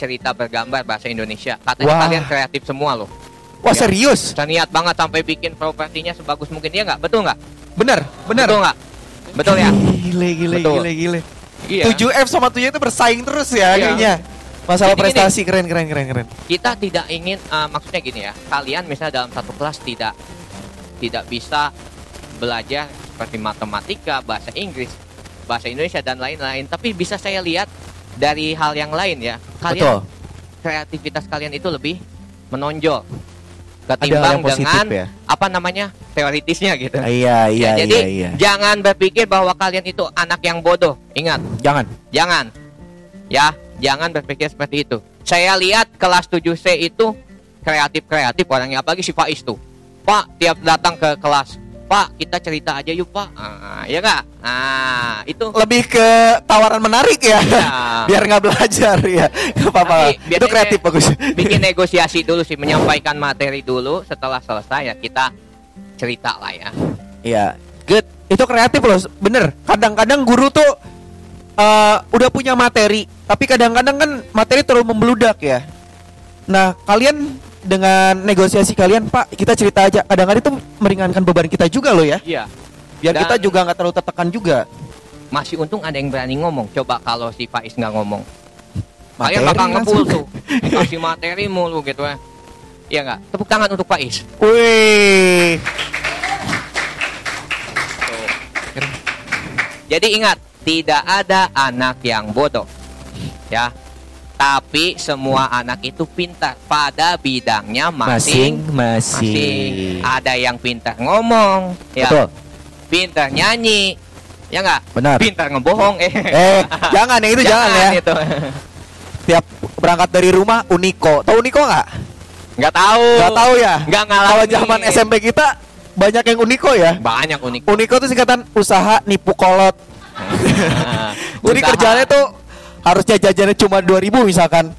cerita bergambar bahasa Indonesia. Katanya Wah. kalian kreatif semua loh. Wah Ya. serius? Saya niat banget sampai bikin propertinya sebagus mungkin dia nggak? Betul nggak? Bener, bener. Betul nggak? Betul ya? Gile, gile, Betul. gile, gile. Iya. 7F sama 7 itu bersaing terus ya Iya. kayaknya. Masalah Jadi gini. prestasi keren, keren, keren, keren. kita tidak ingin eh, maksudnya gini ya kalian misalnya dalam satu kelas tidak tidak bisa belajar seperti matematika bahasa Inggris bahasa Indonesia dan lain-lain tapi bisa saya lihat dari hal yang lain ya kalian Betul. kreativitas kalian itu lebih menonjol ketimbang dengan ya. apa namanya teoritisnya gitu Iya, iya, Ya, jadi iya, iya. jangan berpikir bahwa kalian itu anak yang bodoh ingat Jangan. Jangan. Ya, jangan berpikir seperti itu. Saya lihat kelas 7C itu kreatif-kreatif orangnya apalagi si Faiz tuh. Pak, tiap datang ke kelas, Pak, kita cerita aja yuk, Pak. Ah, ya enggak? Ah, itu Lebih ke tawaran menarik ya. Ya. Biar nggak belajar ya. Gak apa-apa. Itu kreatif bagus. bikin negosiasi dulu sih, menyampaikan materi dulu, setelah selesai ya kita cerita lah ya. Iya, good. Itu kreatif loh, bener. Kadang-kadang guru tuh eh, udah punya materi, tapi kadang-kadang kan materi terlalu membludak ya. Nah, kalian dengan negosiasi kalian, Pak, kita cerita aja. Kadang-kadang itu meringankan beban kita juga loh ya. Iya. Biar Dan- kita juga nggak terlalu tertekan juga. Masih untung ada yang berani ngomong. Coba kalau si Faiz nggak ngomong. Materi Kalian bakal ngebul tuh. Kasih materi mulu gitu ya. Iya nggak? Tepuk tangan untuk Faiz. Wih. Jadi ingat, tidak ada anak yang bodoh. Ya. Tapi semua anak itu pintar pada bidangnya masing-masing. Ada yang pintar ngomong, ya. Betul. Pintar nyanyi. Ya enggak? Benar. Pintar ngebohong eh. Eh, jangan yang itu jangan, ya. itu. Tiap berangkat dari rumah Uniko. Tahu Uniko nggak? Enggak tahu. Nggak tahu ya. Nggak ngalamin. Kalau zaman SMP kita banyak yang Uniko ya. banyak unik. Uniko itu singkatan usaha nipu kolot. Jadi Usaha. kerjanya tuh harusnya jajannya cuma 2000 misalkan.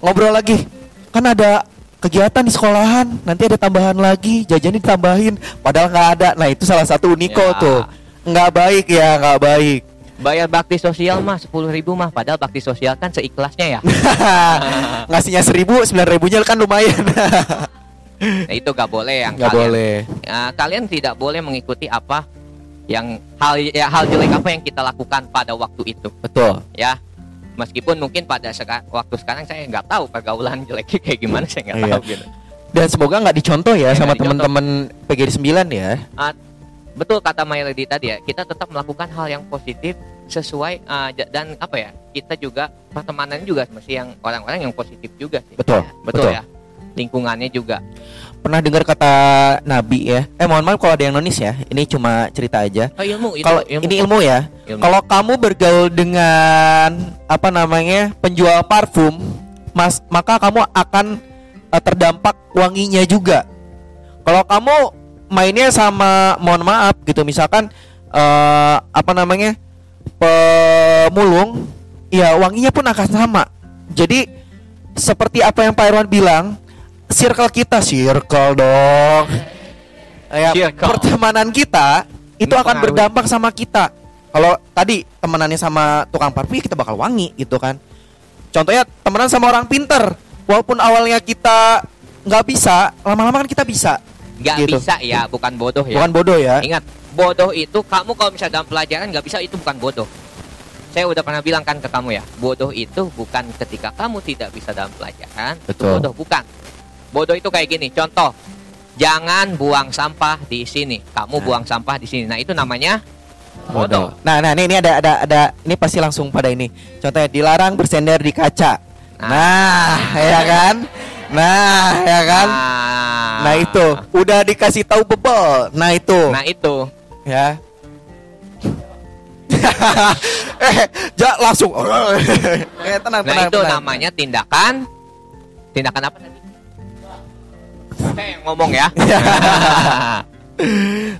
Ngobrol lagi. Kan ada kegiatan di sekolahan, nanti ada tambahan lagi, jajannya ditambahin padahal nggak ada. Nah, itu salah satu Uniko Ya. tuh. Nggak baik ya, nggak baik. Bayar bakti sosial mah 10.000 ribu mah padahal bakti sosial kan seikhlasnya ya. Ngasihnya seribu, sembilan ribunya kan lumayan. Nah, itu gak boleh yang Nggak kalian boleh. Ya, kalian tidak boleh mengikuti apa yang hal ya, hal jelek apa yang kita lakukan pada waktu itu Betul. ya meskipun mungkin pada seka- waktu sekarang saya nggak tahu pergaulan jeleknya kayak gimana saya nggak Iya. tahu gitu Dan semoga nggak dicontoh ya Iya, sama nggak dicontoh. teman-teman PGD 9 ya. betul kata Mailedi tadi ya kita tetap melakukan hal yang positif sesuai uh, dan apa ya kita juga pertemanan juga mesti yang orang-orang yang positif juga sih Betul, betul, betul. ya lingkungannya juga Pernah dengar kata Nabi ya? Eh mohon maaf kalau ada yang nonis ya. Ini cuma cerita aja. oh, ilmu Kalau ilmu. ini ilmu ya. Kalau kamu bergaul dengan apa namanya penjual parfum, mas maka kamu akan eh, terdampak wanginya juga. Kalau kamu mainnya sama mohon maaf gitu, misalkan eh, apa namanya pemulung, ya wanginya pun akan sama. Jadi seperti apa yang Pak Irwan bilang, circle kita circle dong. Ya, Circle. pertemanan kita itu akan berdampak sama kita. Kalau tadi temenannya sama tukang parfum ya kita bakal wangi gitu kan. Contohnya temenan sama orang pinter, walaupun awalnya kita nggak bisa, lama-lama kan kita bisa. nggak gitu. bisa ya bukan bodoh ya Bukan bodoh ya. Ingat, bodoh itu kamu kalau misalnya dalam pelajaran nggak bisa itu bukan bodoh. Saya udah pernah bilang kan ke kamu ya, bodoh itu bukan ketika kamu tidak bisa dalam pelajaran, itu Betul. bodoh bukan. Bodoh itu kayak gini, contoh, jangan buang sampah di sini, kamu Nah. buang sampah di sini. Nah itu namanya bodoh. Nah, nah ini, ini ada ada ada ini pasti langsung pada ini. Contohnya dilarang bersender di kaca. Nah, ya kan? Nah, ya kan? Nah, Nah itu udah dikasih tahu bebel. Nah itu Nah itu, ya. eh, ja langsung. eh, tenang, nah tenang, itu tenang. namanya tindakan, tindakan apa? Saya yang ngomong ya.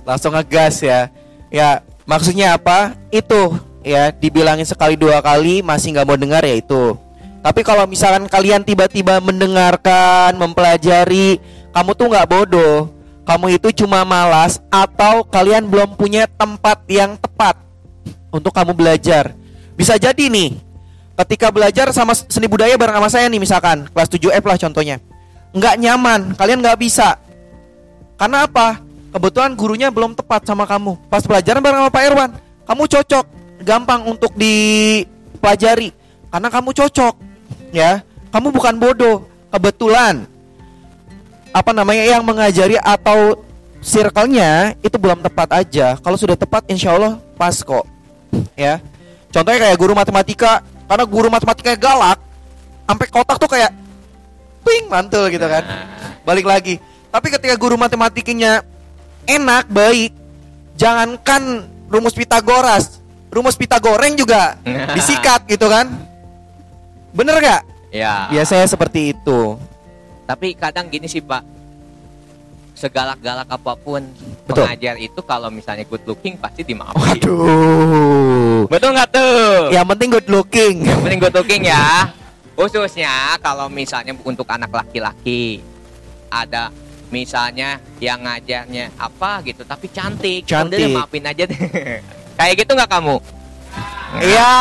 langsung ngegas ya. Ya, maksudnya apa? Itu ya dibilangin sekali dua kali masih nggak mau dengar ya itu. Tapi kalau misalkan kalian tiba-tiba mendengarkan, mempelajari, kamu tuh nggak bodoh. kamu itu cuma malas atau kalian belum punya tempat yang tepat untuk kamu belajar. Bisa jadi nih, ketika belajar sama seni budaya bareng sama saya nih misalkan kelas 7F lah contohnya. Nggak nyaman, kalian nggak bisa. Karena apa? Kebetulan gurunya belum tepat sama kamu. Pas pelajaran bareng sama Pak Irwan, kamu cocok, gampang untuk dipelajari karena kamu cocok. Ya, kamu bukan bodoh. Kebetulan apa namanya yang mengajari atau circle-nya itu belum tepat aja. Kalau sudah tepat insya Allah pas kok. Ya. Contohnya kayak guru matematika, karena guru matematikanya galak, sampai kotak tuh kayak ping mantul gitu kan. Balik lagi. Tapi ketika guru matematikanya enak, baik, jangankan rumus Pitagoras, rumus Pitagoreng juga disikat gitu kan. Bener gak? Ya. Biasanya seperti itu. Tapi kadang gini sih Pak, segalak-galak apa pun Betul. pengajar itu kalau misalnya good looking pasti dimaafin. Waduh. Betul nggak tuh? Yang penting good looking. Yang penting good looking ya. Khususnya kalau misalnya untuk anak laki-laki ada misalnya yang ngajarnya apa gitu tapi cantik. Cantik. Udah deh, maafin aja deh. Kayak gitu nggak kamu? Iya,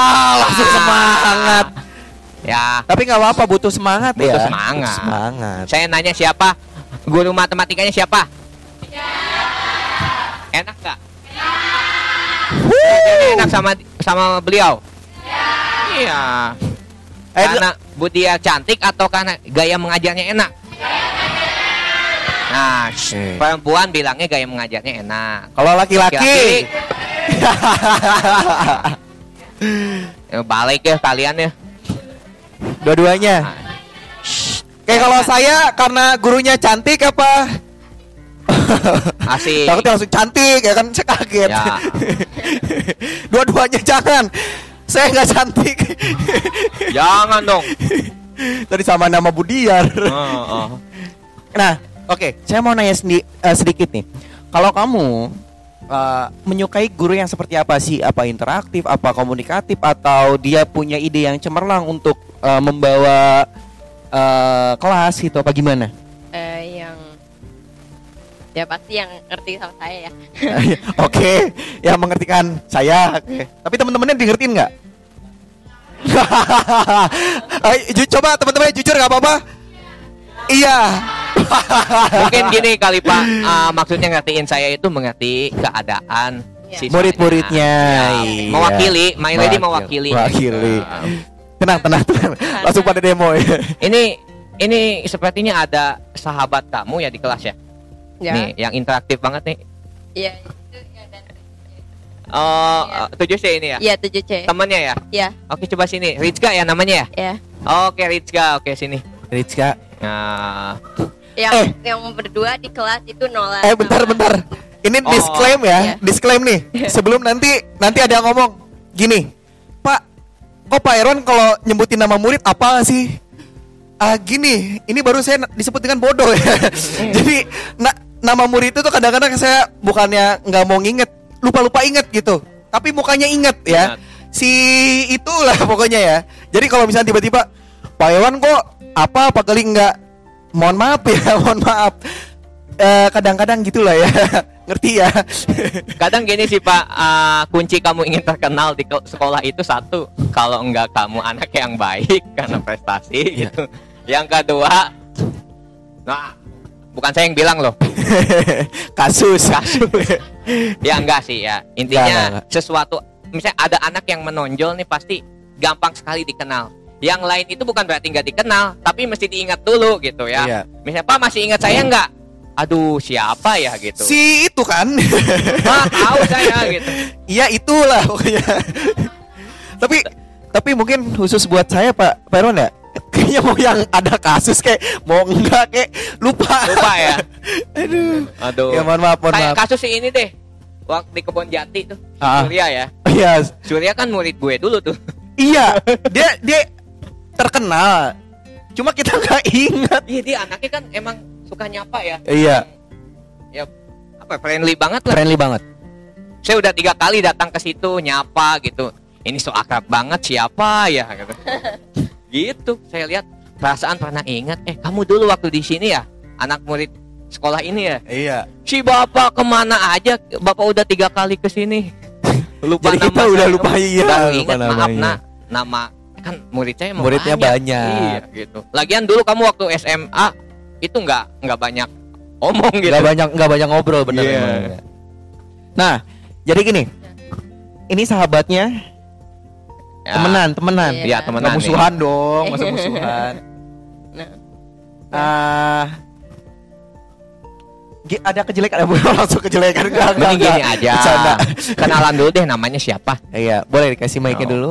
langsung semangat. Ya, Tapi nggak apa-apa, butuh semangat Butuh ya. semangat. Butuh semangat. saya nanya siapa? Guru matematikanya siapa? Enak nggak? Ngajarnya Enak sama sama beliau? Iya. Eh, Karena Bu dia cantik atau karena gaya mengajarnya enak? Nah, Oke. perempuan bilangnya gaya mengajarnya enak. Kalau laki-laki, Ya, balik ya kalian ya. dua-duanya. Nah, Kayak kalau saya karena gurunya cantik apa? Asik. Takutnya langsung cantik ya kan saya kaget. Ya. Dua-duanya jangan. Saya nggak cantik. Jangan dong. Tadi sama nama Budiar. Oh, oh. Nah, oke, saya mau nanya sendi- eh, sedikit nih. Kalau kamu eh, menyukai guru yang seperti apa sih? Apa interaktif, apa komunikatif, atau dia punya ide yang cemerlang untuk eh, membawa eh, kelas gitu? Apa gimana? Eh, yang ya pasti yang ngerti sama saya ya. oke, yang mengertikan saya. Oke. Tapi teman-temannya di ngertiin nggak? Ayo, coba teman-teman jujur nggak apa-apa? Iya. Mungkin gini kali Pak, Ah, maksudnya ngertiin saya itu mengerti keadaan Iya. Murid-muridnya, Ya, iya. Mewakili, My Lady Mewakili. mewakili. Mewakili. Ah. tenang, tenang, tenang. Langsung pada demo ya. Ini ini sepertinya ada sahabat kamu ya di kelas ya? Ya. Nih, yang interaktif banget nih. Iya. Oh, Iya. eh, 7C ini ya? Iya 7C. Temennya ya? Iya, Oke, coba sini. Rizka ya namanya ya? ya. Oke, Rizka. Oke, sini. Rizka. Nah, Yang Eh. yang berdua di kelas itu Nola. Eh bentar sama- bentar. Ini Oh, disclaim ya, iya. disclaim nih. Sebelum nanti nanti ada yang ngomong gini, Pak, kok Pak Irwan kalau nyebutin nama murid apa sih? Ah gini, ini baru saya na- disebut dengan bodoh ya. Jadi na- nama murid itu tuh kadang-kadang saya bukannya nggak mau nginget, lupa-lupa inget gitu. Tapi mukanya inget ya. Ingat. Si itulah pokoknya ya. Jadi kalau misalnya tiba-tiba Pak Irwan kok apa apa kali nggak mohon maaf ya, mohon maaf. Eh, kadang-kadang gitulah ya. Ngerti ya? kadang gini sih Pak, ah, kunci kamu ingin terkenal di sekolah itu satu, kalau enggak kamu anak yang baik karena prestasi Iya. gitu. Yang kedua, nah, bukan saya yang bilang loh. Kasus. Kasus. ya enggak sih ya. Intinya enggak, enggak. sesuatu misalnya ada anak yang menonjol nih pasti gampang sekali dikenal. Yang lain itu bukan berarti nggak dikenal, tapi mesti diingat dulu gitu ya. Iya. Misalnya Pak masih ingat saya enggak? Aduh, siapa ya gitu. Si itu kan. Pak, tahu saya gitu. Iya itulah pokoknya. tapi tapi mungkin khusus buat saya Pak Irwan ya. Kayaknya mau yang ada kasus kayak mau enggak kayak lupa. Lupa ya. Aduh. Aduh. Ya mohon maaf, mohon maaf. kasus si ini deh. Waktu di kebun jati tuh. Ah. Surya ya. Iya, Surya kan murid gue dulu tuh. iya. Dia dia terkenal. Cuma kita nggak ingat. Iya dia anaknya kan emang suka nyapa ya. Iya, Ya apa friendly banget lah. friendly banget. Saya udah tiga kali datang ke situ nyapa gitu. Ini so akrab banget siapa ya gitu. Gitu. Saya lihat perasaan pernah ingat. Eh kamu dulu waktu di sini ya anak murid sekolah ini ya. Iya. Si bapak ke mana aja? Bapak udah tiga kali ke sini. Lupa Jadi kita nama udah lupa, iya, Baru lupa ingat, maaf namanya. nak nama kan murid saya emang Muridnya banyak. Iya gitu. Lagian dulu kamu waktu SMA itu nggak nggak banyak omong gitu. nggak banyak nggak banyak ngobrol bener Iya. emang. Nah, jadi gini. Ini sahabatnya Ya. temenan, temenan. Iya. Iya temenan. Nggak nih. musuhan dong, masa musuhan. Nah. Ah, Gi- ada kejelekan ada langsung kejelekan enggak enggak, Mending gini enggak. aja. Bercanda. Kenalan dulu deh namanya siapa? Iya, boleh dikasih mic-nya Oh. dulu.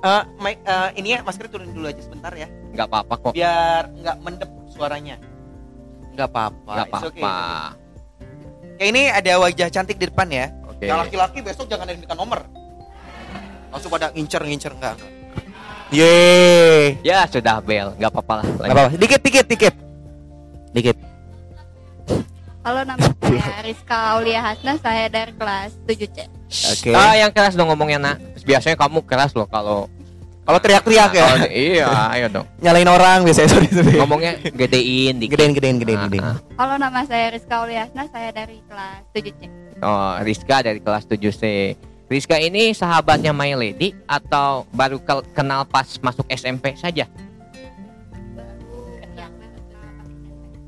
Eh, mic eh, ini ya masker turun dulu aja sebentar ya. Nggak apa-apa kok. Biar nggak mendep suaranya. Nggak apa-apa. Nggak it's okay. apa-apa. Kayak ini ada wajah cantik di depan ya. Oke. Yang laki-laki besok jangan ada yang minta nomor. Langsung pada ngincer-ngincer enggak. enggak. Yeay. Ya sudah Bel, nggak apa-apa lah. Nggak apa-apa. Dikit dikit dikit. Dikit. Halo, nama saya Rizka Aulia Hasna, saya dari kelas 7C. Oke. Ah yang keras dong ngomongnya nak. Biasanya kamu keras loh kalau Kalau teriak-teriak ya. kalau- iya, ayo dong. Nyalain orang biasanya sorry sorry. Ngomongnya gedein dikit. gedein gedein gedein Ah, gedein. ah. Halo, nama saya Rizka Aulia Hasna, saya dari kelas 7C. Oh, Rizka dari kelas 7C. Rizka ini sahabatnya My Lady atau baru ke- kenal pas masuk SMP saja?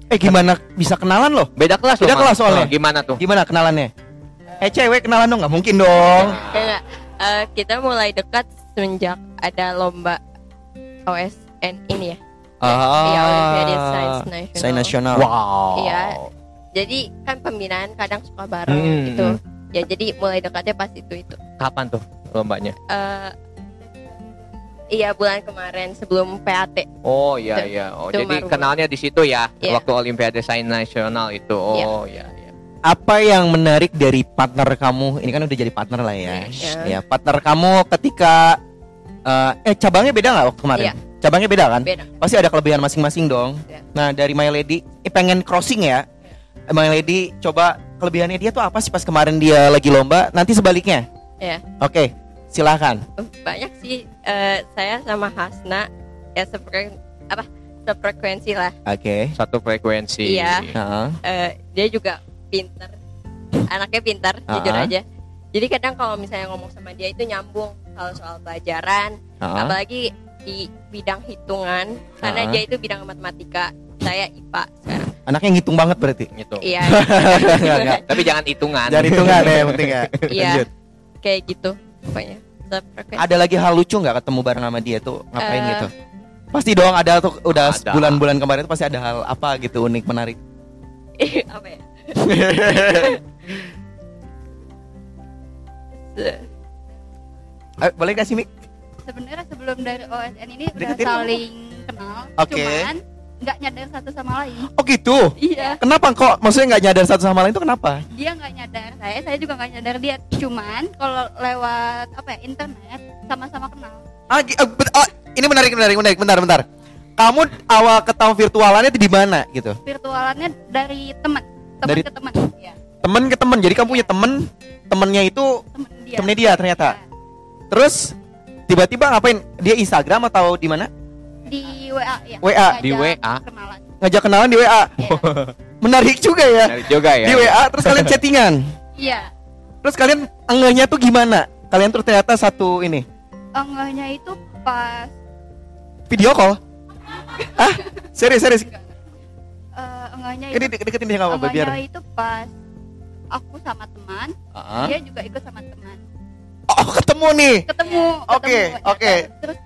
Eh gimana bisa kenalan loh? Beda kelas loh, Beda kelas soalnya. Oh, gimana tuh? Gimana kenalannya? Eh cewek kenalan dong nggak mungkin dong. Enggak. Eh, kita mulai dekat semenjak ada lomba OSN ini ya. Ah. Iya, Olimpiade Science National. Sains nasional. Wow. Iya. Jadi kan pembinaan kadang suka bareng Hmm. gitu. Ya jadi mulai dekatnya pas itu itu. Kapan tuh lombanya? Eh, iya bulan kemarin sebelum PAT. Oh iya Itu- iya. Oh itu jadi kenalnya di situ ya Iya. waktu Olimpiade Sains Nasional itu. Oh iya iya. Apa yang menarik dari partner kamu? Ini kan udah jadi partner lah ya. Iya. Ya partner kamu ketika eh, eh cabangnya beda nggak waktu kemarin? Iya. Cabangnya beda kan? Beda. Pasti ada kelebihan masing-masing dong. Iya. Nah dari My Lady, eh, pengen crossing ya. My Lady coba kelebihannya dia tuh apa sih pas kemarin dia lagi lomba? Nanti sebaliknya. Ya. Oke, silahkan. Banyak sih eh, saya sama Hasna ya sepre apa sefrekuensi lah. Oke. Satu frekuensi. Iya. Heeh. Eh, dia juga pinter. Anaknya pintar, jujur Ah. aja. Jadi kadang kalau misalnya ngomong sama dia itu nyambung kalau soal pelajaran, Heeh. apalagi di bidang hitungan karena Ah. dia itu bidang matematika, saya IPA sekarang. Anaknya ngitung banget berarti. Gitu. Iya, Enggak, enggak. Tapi jangan hitungan. Dari hitungan ya yang penting ya. iya, kayak gitu pokoknya. Ada lagi hal lucu nggak ketemu bareng sama dia tuh ngapain Eh. gitu? Pasti dong ada tuh udah bulan-bulan kemarin tuh pasti ada hal apa gitu unik menarik. apa ya? Eh, boleh kasih mik? Sebenarnya sebelum dari OSN ini udah Deketin. saling kenal, Oke. cuman nggak nyadar satu sama lain. Oh gitu. Iya, Kenapa kok? Maksudnya nggak nyadar satu sama lain itu kenapa? dia nggak nyadar saya, saya juga nggak nyadar dia. Cuman kalau lewat apa ya internet sama-sama kenal. Ah, oh, ini menarik, menarik, menarik. Bentar, bentar. Kamu awal ketemu virtualannya itu di mana gitu? Virtualannya dari teman, teman Dari- ke teman. Iya, Temen ke temen. Jadi kamu punya temen, temennya itu teman dia. temennya dia ternyata. Terus tiba-tiba ngapain? Dia Instagram atau di mana? Di WA ya. WA. Di Ngajak WA. Kenalan. Ngajak kenalan di WA. Iya. Menarik juga ya. Menarik juga ya. Di WA terus kalian chattingan. Iya. Terus kalian enggaknya tuh gimana? Kalian tuh ternyata satu ini Enggaknya itu pas video call. Ah, serius serius. eh, enggaknya Ini itu dek- deketin dia nggak apa-apa biar. itu pas aku sama teman, Ah. dia juga ikut sama teman. Oh, ketemu nih. Ketemu, Oke, ketemu, oke. Terus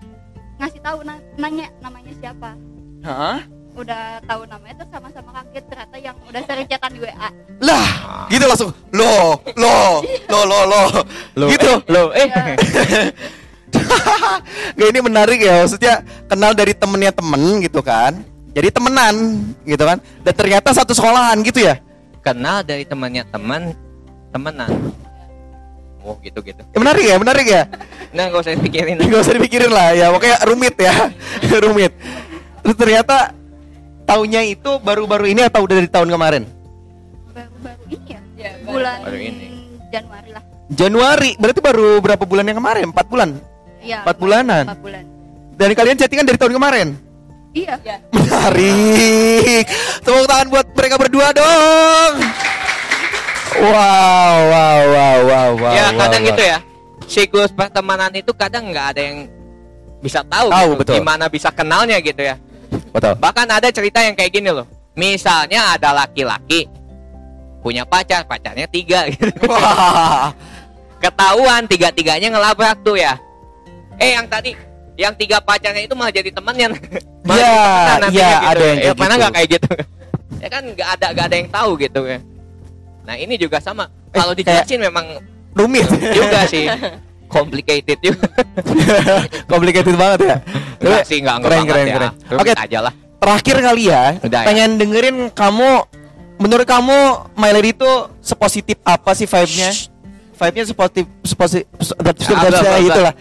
ngasih tahu na- nanya namanya siapa. Hah? Udah tahu namanya terus sama-sama kaget ternyata yang udah sering chatan di WA. Lah, gitu langsung. Loh, loh, loh, loh, loh. Loh, Gitu. Loh, eh. Gak ini menarik ya maksudnya kenal dari temennya temen gitu kan. Jadi temenan gitu kan. Dan ternyata satu sekolahan gitu ya. Kenal dari temannya teman, temenan. Oh, gitu-gitu. Ya, menarik ya, menarik ya. Nah, gak usah dipikirin. Gak usah dipikirin lah ya, pokoknya rumit ya, rumit. Terus ternyata tahunnya itu baru-baru ini atau udah dari tahun kemarin? Baru-baru ini ya. Ya, Bulan Baru ini. Januari lah. Januari, berarti baru berapa bulan yang kemarin? Empat bulan. Iya. Empat bulanan. Empat bulan. Dan kalian chattingan dari tahun kemarin? Iya. Menarik. Tepuk tangan buat mereka berdua dong. Wow, wow, wow, wow, wow. ya wow, kadang wow. gitu ya. Siklus pertemanan itu kadang nggak ada yang bisa tahu, Tahu, gitu, betul. gimana bisa kenalnya gitu ya. Betul. Bahkan ada cerita yang kayak gini loh. Misalnya ada laki-laki punya pacar, pacarnya tiga gitu. Wah. Ketahuan tiga-tiganya ngelabrak tuh ya. Eh yang tadi yang tiga pacarnya itu malah jadi temannya. Iya, iya, ada yang Ya, kayak mana gitu. nggak kayak gitu? ya kan nggak ada nggak ada yang tahu gitu ya. Nah ini juga sama. Eh, Kalau dijelasin memang Rumit. juga sih complicated juga. Complicated banget ya. Enggak sih enggak enggak keren, banget keren, ya. keren. Rumit Oke, aja lah. terakhir kali ya. Udah ya. pengen dengerin kamu menurut kamu My Lady itu sepositif apa sih vibe-nya? Vibe-nya sepositif sepositif apa. itulah.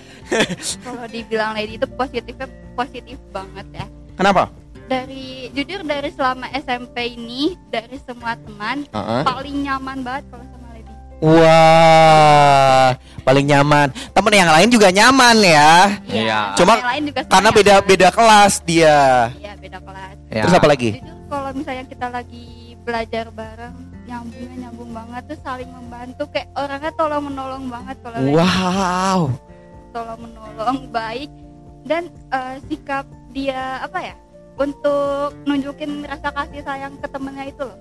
Kalau dibilang lady itu positifnya positif banget ya. Kenapa? Dari jujur dari selama SMP ini dari semua teman Heeh. paling nyaman banget kalau sama lady. Wah, paling nyaman. Temen yang lain juga nyaman ya. Iya. Cuma yang lain juga Karena beda nyaman. beda kelas dia. Iya beda kelas. Ya. Terus apa lagi? Jujur kalau misalnya kita lagi belajar bareng nyambungnya nyambung banget tuh saling membantu kayak orangnya tolong menolong banget kalau lagi Wow. tolong menolong baik dan eh, sikap dia apa ya untuk nunjukin rasa kasih sayang ke temennya itu loh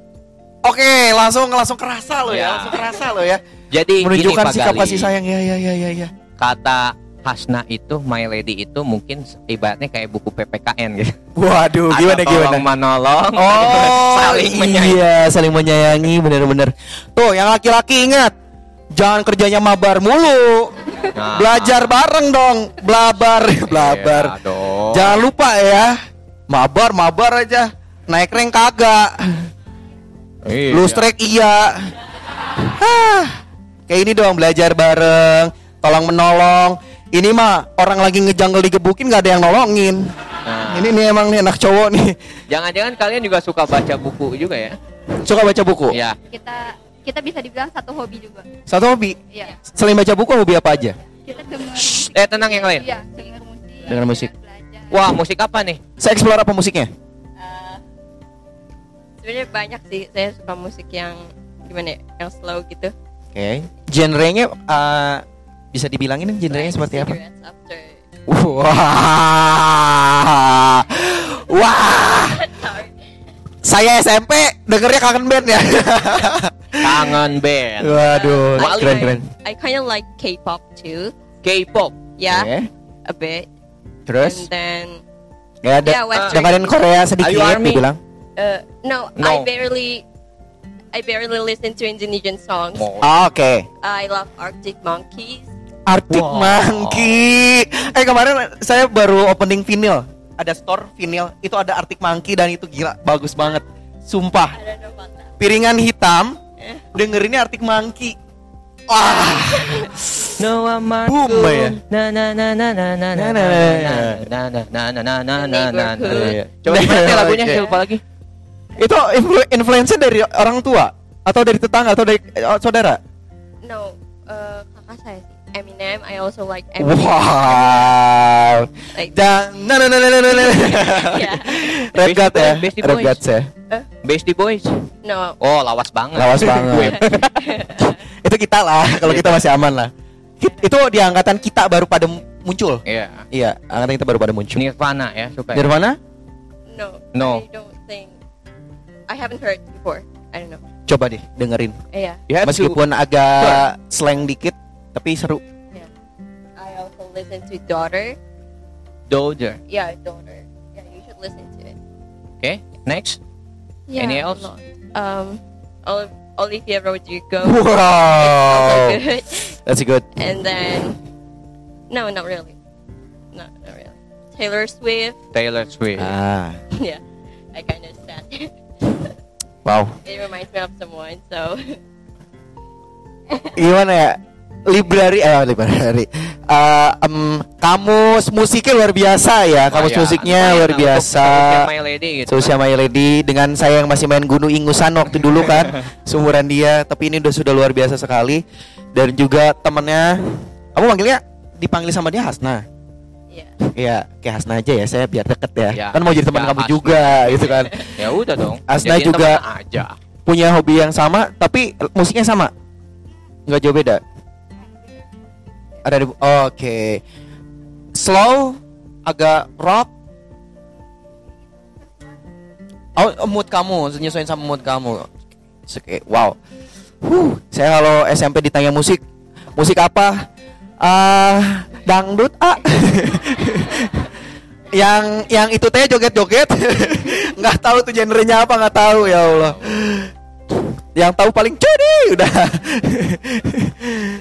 Oke, langsung langsung kerasa lo ya, Ya. langsung kerasa lo ya. Jadi gini, Menunjukkan Pak sikap Gali. kasih sayang ya ya ya ya ya. Kata Hasna itu My Lady itu mungkin ibaratnya kayak buku PPKN gitu. Waduh, Ada gimana gimana? tolong menolong, Oh, saling menyayangi. Iya, saling menyayangi bener-bener. Tuh, yang laki-laki ingat, jangan kerjanya mabar mulu. Nah, Belajar bareng dong, blabar, blabar. iya dong. Jangan lupa ya, mabar mabar aja. Naik rank kagak. Iya. Lu strike iya. Hah. Kayak ini dong belajar bareng, tolong menolong. Ini mah orang lagi ngejanggal digebukin gak ada yang nolongin. Nah, Ini nih emang nih anak cowok nih. Jangan-jangan kalian juga suka baca buku juga ya? Suka baca buku. Iya. kita kita bisa dibilang satu hobi juga Satu hobi. iya Selain baca buku hobi apa aja? kita dengar musik Eh tenang yang lain. iya dengar musik Dengar musik. Wah musik apa nih? Saya explore apa musiknya? Eh, sebenarnya banyak sih saya suka musik yang gimana ya yang slow gitu Oke. Genrenya eh, bisa dibilangin genrenya Like seperti apa? After Wah. Wah. Saya SMP dengernya kangen band ya. Kangen band. Waduh, I keren like- keren. I kind of like K-pop too K-pop. yeah Oke. a bit Terus and then ya ada yeah Western dengerin Korea sedikit Are you army? dibilang. uh, no, No. I barely I barely listen to Indonesian songs Ah, Oke. I love Arctic Monkeys Arctic Wow. Monkey. Eh kemarin saya baru opening vinyl. Ada store vinyl itu ada Arctic Monkey dan itu gila bagus banget. Sumpah. Piringan hitam Eh. dengerinnya Arctic Monkey. Wah. No I'm Boom, ya. Na na na na na na na Na, na na, na na na na na na na na na. Coba gimana sih lagunya? Saya lupa lagi. Itu influ influence dari orang tua atau dari tetangga atau dari eh, saudara? no uh, kakak saya sih Eminem I also like Eminem Wow. like Dan nah nah nah nah nah nah. yeah Red Beastie God ya. Red Boys. God ya. Beastie Boys. no Oh lawas banget. Lawas banget. itu kita lah kalau kita masih aman lah. Itu di angkatan kita baru pada muncul. Iya. Iya, angkatan kita baru pada muncul. Nirvana ya suka. ya? Nirvana? no No. I don't think I haven't heard before I don't know Coba deh dengerin. yeah You have to- Meskipun agak slang dikit, tapi seru. I also listen to Daughter Daughter. yeah Daughter yeah you should listen to it Okay, next. yeah Any else? lot. um Olivia Rodrigo Wow. also good That's good. and then no not really no not really Taylor Swift Taylor Swift. Ah, yeah I kind of sad wow. it reminds me of someone so Gimana ya? Library, eh library. Eh, em, kamus musiknya luar biasa ya. Kamus Oh, ya. musiknya Lumayan luar biasa. Social My Lady gitu. Sosial My Lady dengan saya yang masih main gunung ingusan waktu dulu kan Seumuran dia Tapi ini udah sudah luar biasa sekali Dan juga temennya Kamu manggilnya Dipanggil sama dia Hasna yeah Iya kayak Hasna aja ya Saya biar deket ya, Ya, Kan mau jadi teman ya, kamu Hasna. juga gitu kan Ya udah dong. Asna Jadiin juga- aja. punya hobi yang sama tapi musiknya sama nggak jauh beda ada di oke. Slow agak rock. Oh mood kamu nyesuaiin sama mood kamu. Oke, wow. Huh, saya kalau SMP ditanya musik musik apa? Ah dangdut ah yang yang itu teh joget-joget. Nggak tahu tuh genrenya apa nggak tahu ya Allah yang tahu paling jadi udah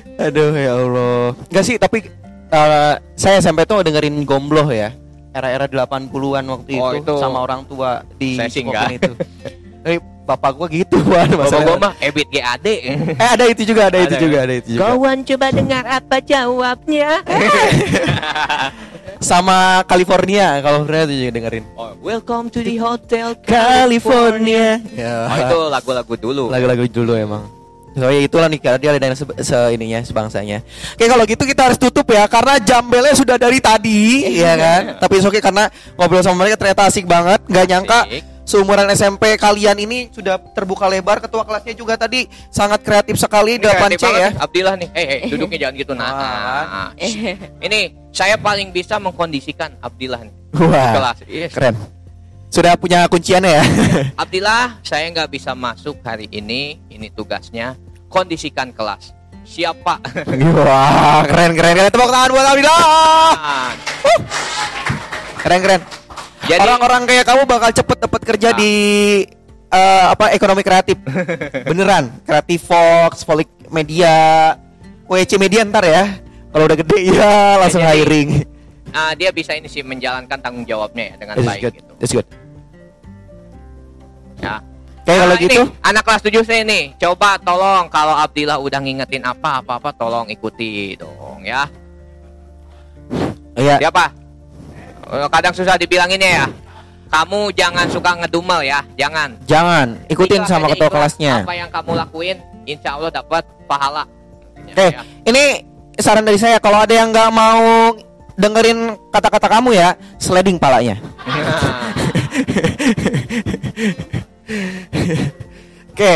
aduh ya Allah nggak sih tapi eh, saya SMP tuh dengerin gombloh ya era-era 80-an waktu Oh, itu, itu. sama orang tua di nggak. itu Eh, bapak gua gitu Wan, Bapak gua mah ebit GAD. eh ada itu juga ada, itu Ada, juga ya? ada itu juga Kawan coba dengar apa jawabnya. sama California California tuh juga dengerin Oh, welcome to the hotel California ya Oh, itu lagu-lagu dulu. lagu-lagu dulu emang So ya itulah nih karena dia ada yang se, se- ininya sebangsanya. Oke kalau gitu kita harus tutup ya karena jambelnya sudah dari tadi ya kan. Tapi oke karena ngobrol sama mereka ternyata asik banget. Gak nyangka Asik. Seumuran SMP kalian ini sudah terbuka lebar. Ketua kelasnya juga tadi sangat kreatif sekali Ini 8 kreatif C ya. nih, Abdillah nih. Eh, eh, duduknya jangan gitu nah. Ah. nah. Ini saya paling bisa mengkondisikan Abdillah nih. Wah Kelas. Yes. keren. Sudah punya kunciannya ya. Abdillah, saya nggak bisa masuk hari ini. Ini tugasnya kondisikan kelas. Siapa? Wah keren keren keren. Tepuk tangan buat Abdillah. Nah, Keren keren. Jadi- orang-orang kayak kamu bakal cepet dapat kerja Nah. di eh, apa ekonomi kreatif. Beneran, kreatif Fox, Volik Media, WC Media ntar ya. Kalau udah gede ya langsung Jadi- hiring. ah, dia bisa ini sih menjalankan tanggung jawabnya ya dengan That's baik good. gitu. That's good. Ya. Kalau Nah, ini, gitu, anak kelas 7 saya nih, coba tolong kalau Abdillah udah ngingetin apa apa apa tolong ikuti dong ya. ya Siapa? Oh, Kadang susah dibilanginnya ya. Kamu jangan suka ngedumel ya, jangan. jangan ikutin sama ketua kelasnya. Apa yang kamu lakuin, insya Allah dapat pahala. Oke, Ya. ini saran dari saya kalau ada yang nggak mau dengerin kata-kata kamu ya, sliding palanya. Oke.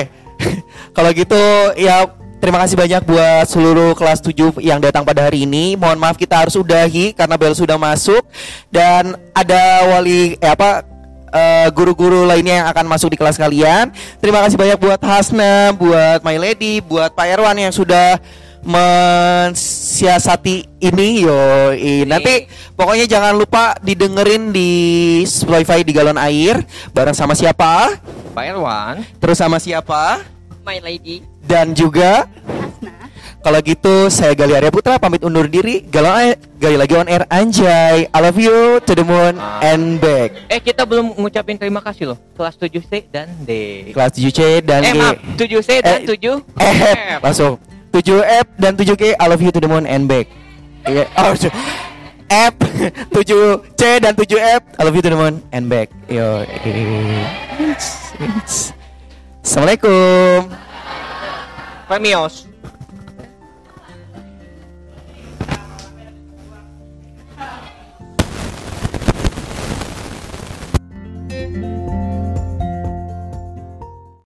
Kalau gitu ya terima kasih banyak buat seluruh kelas 7 yang datang pada hari ini. Mohon maaf kita harus udahi karena bel sudah masuk dan ada wali eh apa eh, guru-guru lainnya yang akan masuk di kelas kalian. Terima kasih banyak buat Hasna, buat My Lady, buat Pak Erwan yang sudah mensiasati ini yo. Nanti pokoknya jangan lupa didengerin di Spotify di galon air bareng sama siapa? Pak Erwan, Terus sama siapa? My lady. Dan juga Hasna. kalau gitu saya Gali Arya Putra pamit undur diri. Galon air, gali lagi on air anjay. I love you to the moon Ah. and back. eh kita belum ngucapin terima kasih loh. Kelas 7C dan D. Kelas 7C dan eh G. maaf, 7C dan Eh, 7 F langsung 7F dan 7G I love you to the moon and back. Iya. Oh, F 7C dan 7F I love you to the moon and back. Yo. eh. Assalamualaikum. Premios.